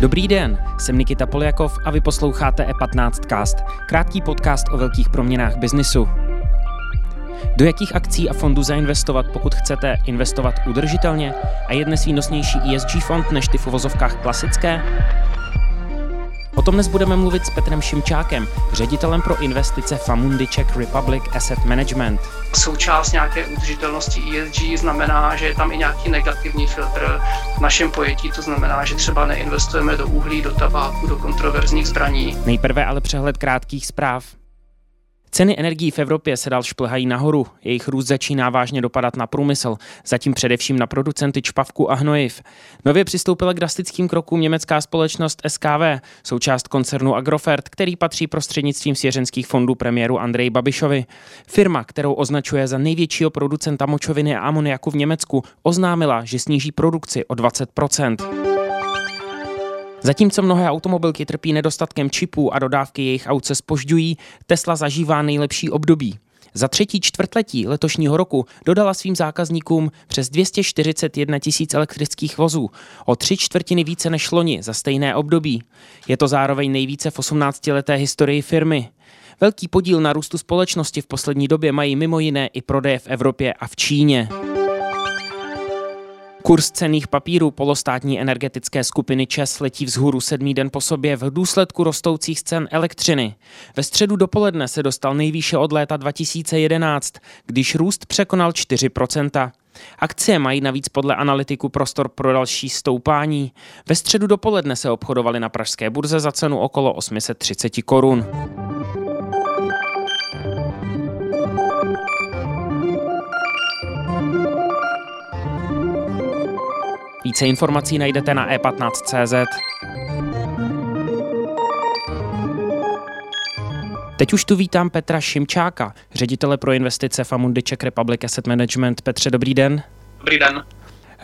Dobrý den, jsem Nikita Poljakov a vy posloucháte E15 Cast, krátký podcast o velkých proměnách biznisu. Do jakých akcí a fondů zainvestovat, pokud chcete investovat udržitelně? A je dnes výnosnější ESG fond než ty v uvozovkách klasické? O tom dnes budeme mluvit s Petrem Šimčákem, ředitelem pro investice Famundi Czech Republic Asset Management. Součást nějaké udržitelnosti ESG znamená, že je tam i nějaký negativní filtr v našem pojetí, to znamená, že třeba neinvestujeme do uhlí, do tabáku, do kontroverzních zbraní. Nejprve ale přehled krátkých zpráv. Ceny energií v Evropě se dál šplhají nahoru. Jejich růst začíná vážně dopadat na průmysl, zatím především na producenty čpavku a hnojiv. Nově přistoupila k drastickým krokům německá společnost SKV, součást koncernu Agrofert, který patří prostřednictvím svěřenských fondů premiéru Andrej Babišovi. Firma, kterou označuje za největšího producenta močoviny a amoniaku v Německu, oznámila, že sníží produkci o 20 Zatímco mnohé automobilky trpí nedostatkem čipů a dodávky jejich aut se spožďují, Tesla zažívá nejlepší období. Za třetí čtvrtletí letošního roku dodala svým zákazníkům přes 241 tisíc elektrických vozů, o tři čtvrtiny více než loni za stejné období. Je to zároveň nejvíce v 18-leté historii firmy. Velký podíl na růstu společnosti v poslední době mají mimo jiné i prodeje v Evropě a v Číně. Kurs cených papírů polostátní energetické skupiny ČES letí vzhůru sedmý den po sobě v důsledku rostoucích cen elektřiny. Ve středu dopoledne se dostal nejvýše od léta 2011, když růst překonal 4%. Akcie mají navíc podle analytiku prostor pro další stoupání. Ve středu dopoledne se obchodovaly na pražské burze za cenu okolo 830 korun. Více informací najdete na e15.cz. Teď už tu vítám Petra Šimčáka, ředitele pro investice Famundi Czech Republic Asset Management. Petře, dobrý den. Dobrý den.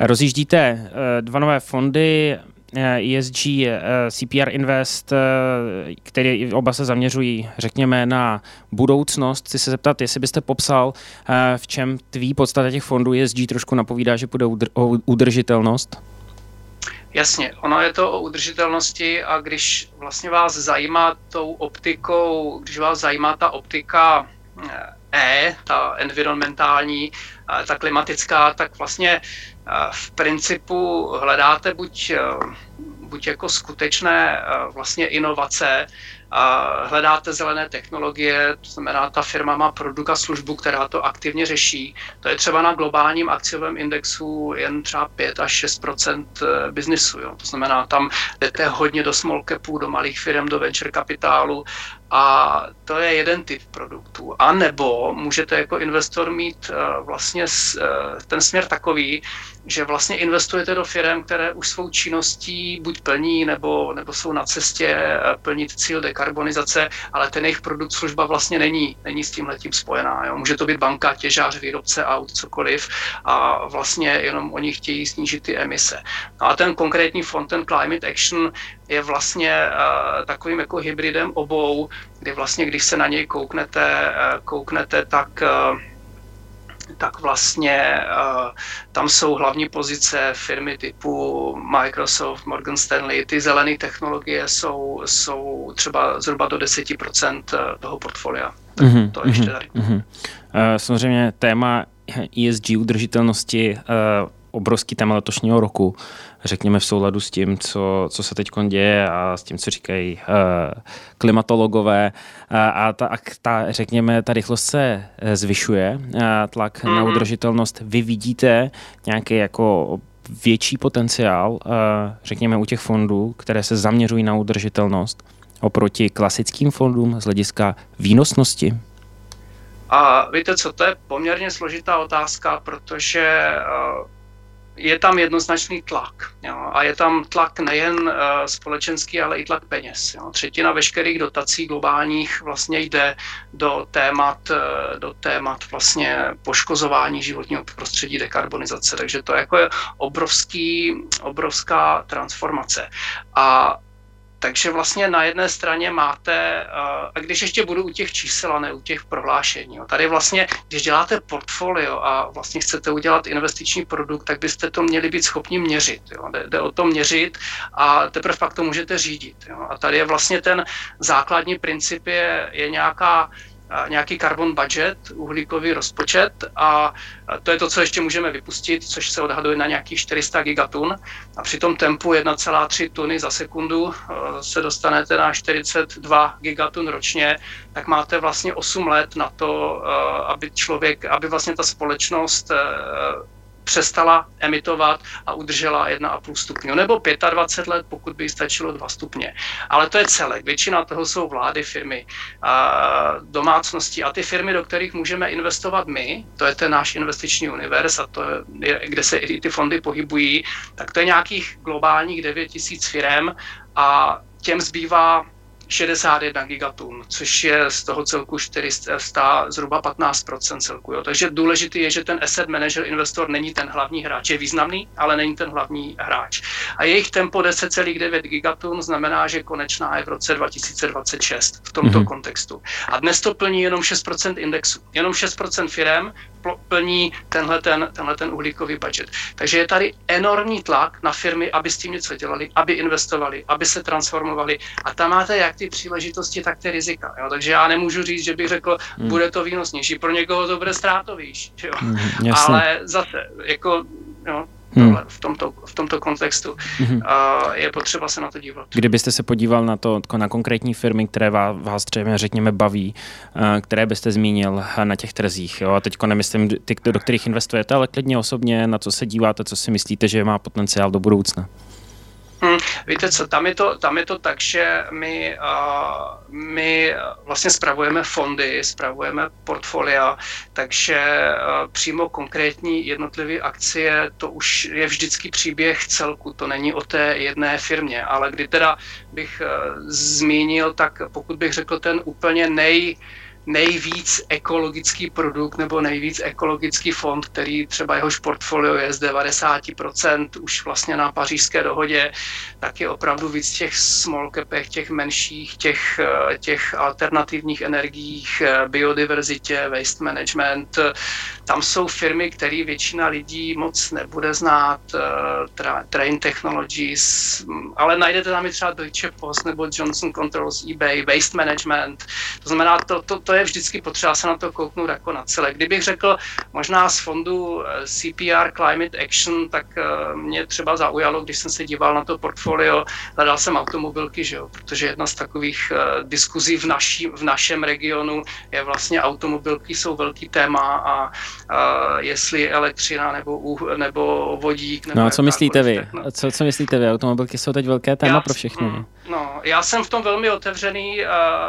Rozjíždíte eh, dva nové fondy, ESG, eh, e eh, CPR Invest, které oba se zaměřují, řekněme, na budoucnost. Chci se zeptat, jestli byste popsal, v čem tví podstata těch fondů ESG trošku napovídá, že bude o udržitelnost? Jasně, ono je to o udržitelnosti a když vlastně vás zajímá tou optikou, když vás zajímá ta optika E, ta environmentální, ta klimatická, tak vlastně v principu hledáte buď, buď jako skutečné vlastně inovace, hledáte zelené technologie, to znamená, ta firma má produkt a službu, která to aktivně řeší. To je třeba na globálním akciovém indexu jen třeba 5 až 6 biznisu. Jo. To znamená, tam jdete hodně do small capů, do malých firm, do venture kapitálu a to je jeden typ produktů. A nebo můžete jako investor mít uh, vlastně uh, ten směr takový, že vlastně investujete do firm, které už svou činností buď plní, nebo, nebo jsou na cestě uh, plnit cíl dekarbonizace, ale ten jejich produkt, služba vlastně není, není s tím letím spojená. Jo. Může to být banka, těžář, výrobce aut, cokoliv a vlastně jenom oni chtějí snížit ty emise. No a ten konkrétní fond, ten Climate Action, je vlastně uh, takovým jako hybridem obou, kdy vlastně, když se na něj kouknete, uh, kouknete tak uh, tak vlastně uh, tam jsou hlavní pozice firmy typu Microsoft, Morgan Stanley. Ty zelené technologie jsou, jsou třeba zhruba do 10% toho portfolia. Tak mm-hmm, to ještě tady. Mm-hmm. Uh, samozřejmě téma ESG udržitelnosti uh, obrovský téma letošního roku, řekněme v souladu s tím, co, co se teď děje a s tím, co říkají uh, klimatologové. Uh, a ta, ta, řekněme, ta rychlost se eh, zvyšuje, uh, tlak na mhm. udržitelnost. Vy vidíte nějaký jako větší potenciál, uh, řekněme, u těch fondů, které se zaměřují na udržitelnost oproti klasickým fondům z hlediska výnosnosti? A víte co, to je poměrně složitá otázka, protože uh, je tam jednoznačný tlak. Jo, a je tam tlak nejen uh, společenský, ale i tlak peněz. Jo. Třetina veškerých dotací globálních vlastně jde do témat, uh, do témat vlastně poškozování životního prostředí, dekarbonizace. Takže to je jako je obrovský, obrovská transformace. A takže vlastně na jedné straně máte, a když ještě budu u těch čísel a ne u těch prohlášení, jo, tady vlastně, když děláte portfolio a vlastně chcete udělat investiční produkt, tak byste to měli být schopni měřit. Jo. Jde, jde o to měřit a teprve pak to můžete řídit. Jo. A tady je vlastně ten základní princip je, je nějaká nějaký carbon budget, uhlíkový rozpočet a to je to, co ještě můžeme vypustit, což se odhaduje na nějakých 400 gigatun. A při tom tempu 1,3 tuny za sekundu eh, se dostanete na 42 gigatun ročně, tak máte vlastně 8 let na to, eh, aby člověk, aby vlastně ta společnost eh, přestala emitovat a udržela 1,5 stupňu, nebo 25 let, pokud by stačilo 2 stupně. Ale to je celek. Většina toho jsou vlády, firmy, a domácnosti a ty firmy, do kterých můžeme investovat my, to je ten náš investiční univerz a to je, kde se i ty fondy pohybují, tak to je nějakých globálních 9 tisíc firm a těm zbývá 61 gigatun, což je z toho celku 400 zhruba 15% celku. Jo. Takže důležité je, že ten asset manager investor není ten hlavní hráč. Je významný, ale není ten hlavní hráč. A jejich tempo 10,9 gigatun znamená, že konečná je v roce 2026 v tomto mm-hmm. kontextu. A dnes to plní jenom 6% indexu. Jenom 6% firm plní tenhle ten, tenhle ten uhlíkový budget. Takže je tady enormní tlak na firmy, aby s tím něco dělali, aby investovali, aby se transformovali. A tam máte jak ty příležitosti, tak ty rizika. Jo? Takže já nemůžu říct, že bych řekl, hmm. bude to výnosnější. Pro někoho to bude ztrátovější. Jo? Hmm, Ale zase, jako, jo, hmm. v, tomto, v tomto kontextu. Hmm. A je potřeba se na to dívat. Kdybyste se podíval na to, na konkrétní firmy, které vás, vás třeba, řekněme, baví, které byste zmínil na těch trzích, jo? a teď nemyslím ty, do kterých investujete, ale klidně osobně, na co se díváte, co si myslíte, že má potenciál do budoucna. Hmm, víte co, tam je to, tam je to tak, že my, uh, my vlastně spravujeme fondy, spravujeme portfolia, takže uh, přímo konkrétní jednotlivé akcie, to už je vždycky příběh celku, to není o té jedné firmě, ale kdy teda bych uh, zmínil, tak pokud bych řekl ten úplně nej, uh, nejvíc ekologický produkt nebo nejvíc ekologický fond, který třeba jehož portfolio je z 90% už vlastně na pařížské dohodě, tak je opravdu víc těch small capech, těch menších, těch, těch alternativních energiích, biodiverzitě, waste management. Tam jsou firmy, které většina lidí moc nebude znát, Train Technologies, ale najdete tam i třeba Deutsche Post nebo Johnson Controls, eBay, Waste Management. To znamená, to, to, to je vždycky potřeba se na to kouknout jako na celé. Kdybych řekl možná z fondu eh, CPR Climate Action, tak eh, mě třeba zaujalo, když jsem se díval na to portfolio, hledal jsem automobilky, že jo? protože jedna z takových diskuzí v, naší, v našem regionu je vlastně automobilky jsou velký téma a uh, jestli elektřina nebo, uh, nebo vodík. Nebo no a co myslíte vy? Co, co myslíte vy? Automobilky jsou teď velké téma já, pro všechny. Mm, no, já jsem v tom velmi otevřený. Uh,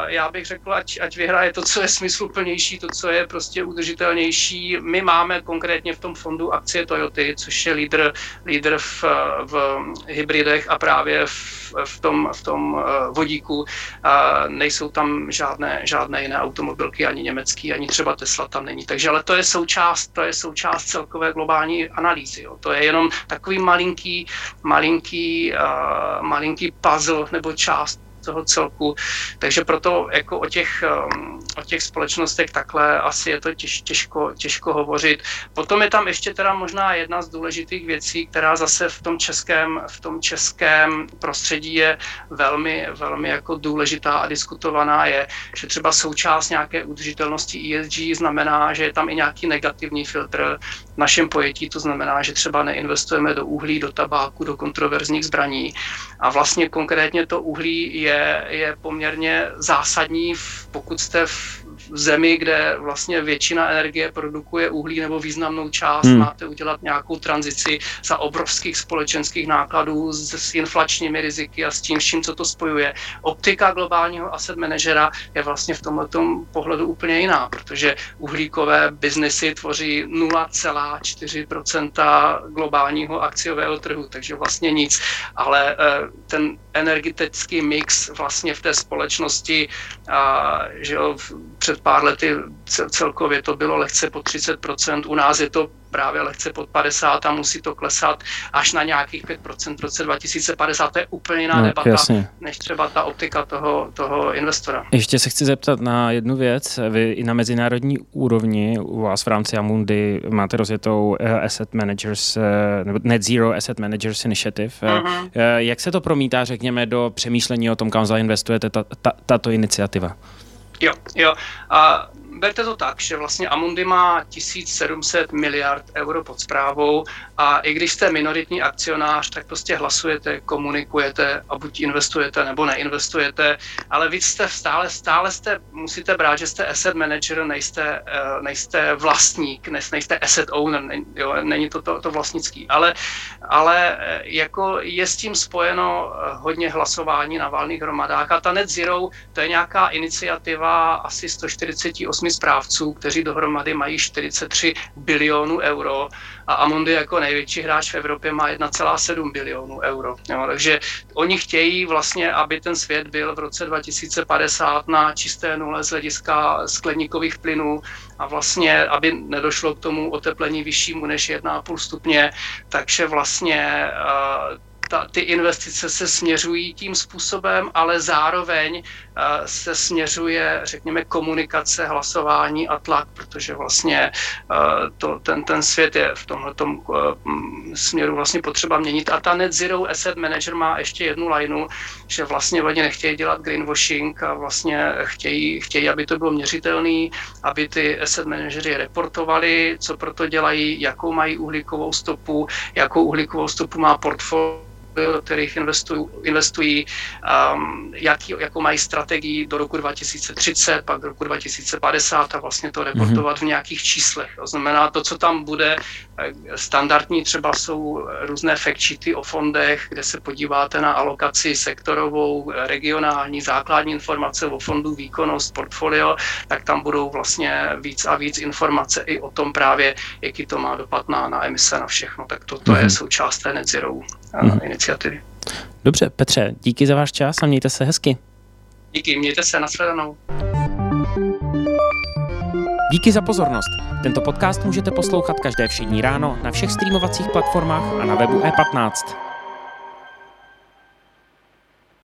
já bych řekl, ať, ať vyhraje to, co je smysluplnější, to, co je prostě udržitelnější. My máme konkrétně v tom fondu akcie Toyoty, což je lídr, lídr v, v hybridech a právě v, v tom, v tom eh, vodíku. A nejsou tam žádné, žádné jiné automobilky, ani německý, ani třeba Tesla tam není. Takže ale to je součást, to je součást celkové globální analýzy. Jo. To je jenom takový malinký, malinký, uh, malinký puzzle nebo část toho celku. Takže proto jako o těch, um, o těch společnostech takhle asi je to těž, těžko, těžko hovořit. Potom je tam ještě teda možná jedna z důležitých věcí, která zase v tom českém, v tom českém prostředí je velmi, velmi jako důležitá a diskutovaná je, že třeba součást nějaké udržitelnosti ESG znamená, že je tam i nějaký negativní filtr v našem pojetí, to znamená, že třeba neinvestujeme do uhlí, do tabáku, do kontroverzních zbraní. A vlastně konkrétně to uhlí je je, je poměrně zásadní, pokud jste v zemi, kde vlastně většina energie produkuje uhlí nebo významnou část, hmm. máte udělat nějakou tranzici za obrovských společenských nákladů s, s inflačními riziky a s tím, s čím, co to spojuje. Optika globálního asset managera je vlastně v tomto pohledu úplně jiná, protože uhlíkové biznesy tvoří 0,4% globálního akciového trhu, takže vlastně nic. Ale eh, ten energetický mix vlastně v té společnosti, a, že jo, před pár lety celkově to bylo lehce po 30%, u nás je to právě lehce pod 50 a musí to klesat až na nějakých 5% v roce 2050. To je úplně jiná no, debata, jasně. než třeba ta optika toho, toho investora. Ještě se chci zeptat na jednu věc. Vy i na mezinárodní úrovni u vás v rámci Amundi máte rozjetou eh, Asset Managers, eh, nebo Net Zero Asset Managers Initiative. Uh-huh. Jak se to promítá, řekněme, do přemýšlení o tom, kam zainvestujete ta, ta, tato iniciativa? Jo, jo. A berte to tak, že vlastně Amundi má 1700 miliard euro pod zprávou a i když jste minoritní akcionář, tak prostě hlasujete, komunikujete a buď investujete nebo neinvestujete, ale vy jste stále, stále jste, musíte brát, že jste asset manager, nejste, eh, nejste vlastník, nejste asset owner, jo, není to, to, to vlastnický, ale, ale eh, jako je s tím spojeno eh, hodně hlasování na valných hromadách a ta Net Zero, to je nějaká iniciativa asi 148 správců, kteří dohromady mají 43 bilionů euro a Amundi jako největší hráč v Evropě má 1,7 bilionů euro. Jo, takže oni chtějí vlastně, aby ten svět byl v roce 2050 na čisté nule z hlediska skleníkových plynů a vlastně, aby nedošlo k tomu oteplení vyššímu než 1,5 stupně, takže vlastně uh, ta, ty investice se směřují tím způsobem, ale zároveň uh, se směřuje, řekněme, komunikace, hlasování a tlak, protože vlastně uh, to, ten, ten svět je v tomhle uh, směru vlastně potřeba měnit. A ta Net Zero Asset Manager má ještě jednu lineu, že vlastně oni nechtějí dělat greenwashing a vlastně chtějí, chtějí, aby to bylo měřitelný, aby ty asset managery reportovali, co proto dělají, jakou mají uhlíkovou stopu, jakou uhlíkovou stopu má portfolio do kterých investují, investují um, jaký, jakou mají strategii do roku 2030, pak do roku 2050 a vlastně to reportovat mm-hmm. v nějakých číslech. To znamená, to, co tam bude eh, standardní, třeba jsou různé fact o fondech, kde se podíváte na alokaci sektorovou, regionální, základní informace o fondu, výkonnost, portfolio, tak tam budou vlastně víc a víc informace i o tom právě, jaký to má dopad na, na emise, na všechno. Tak to, to mm-hmm. je mhm. součást té net zero mm-hmm. iniciativy. Dobře, Petře, díky za váš čas a mějte se hezky. Díky, mějte se, nashledanou. Díky za pozornost. Tento podcast můžete poslouchat každé všední ráno na všech streamovacích platformách a na webu e15.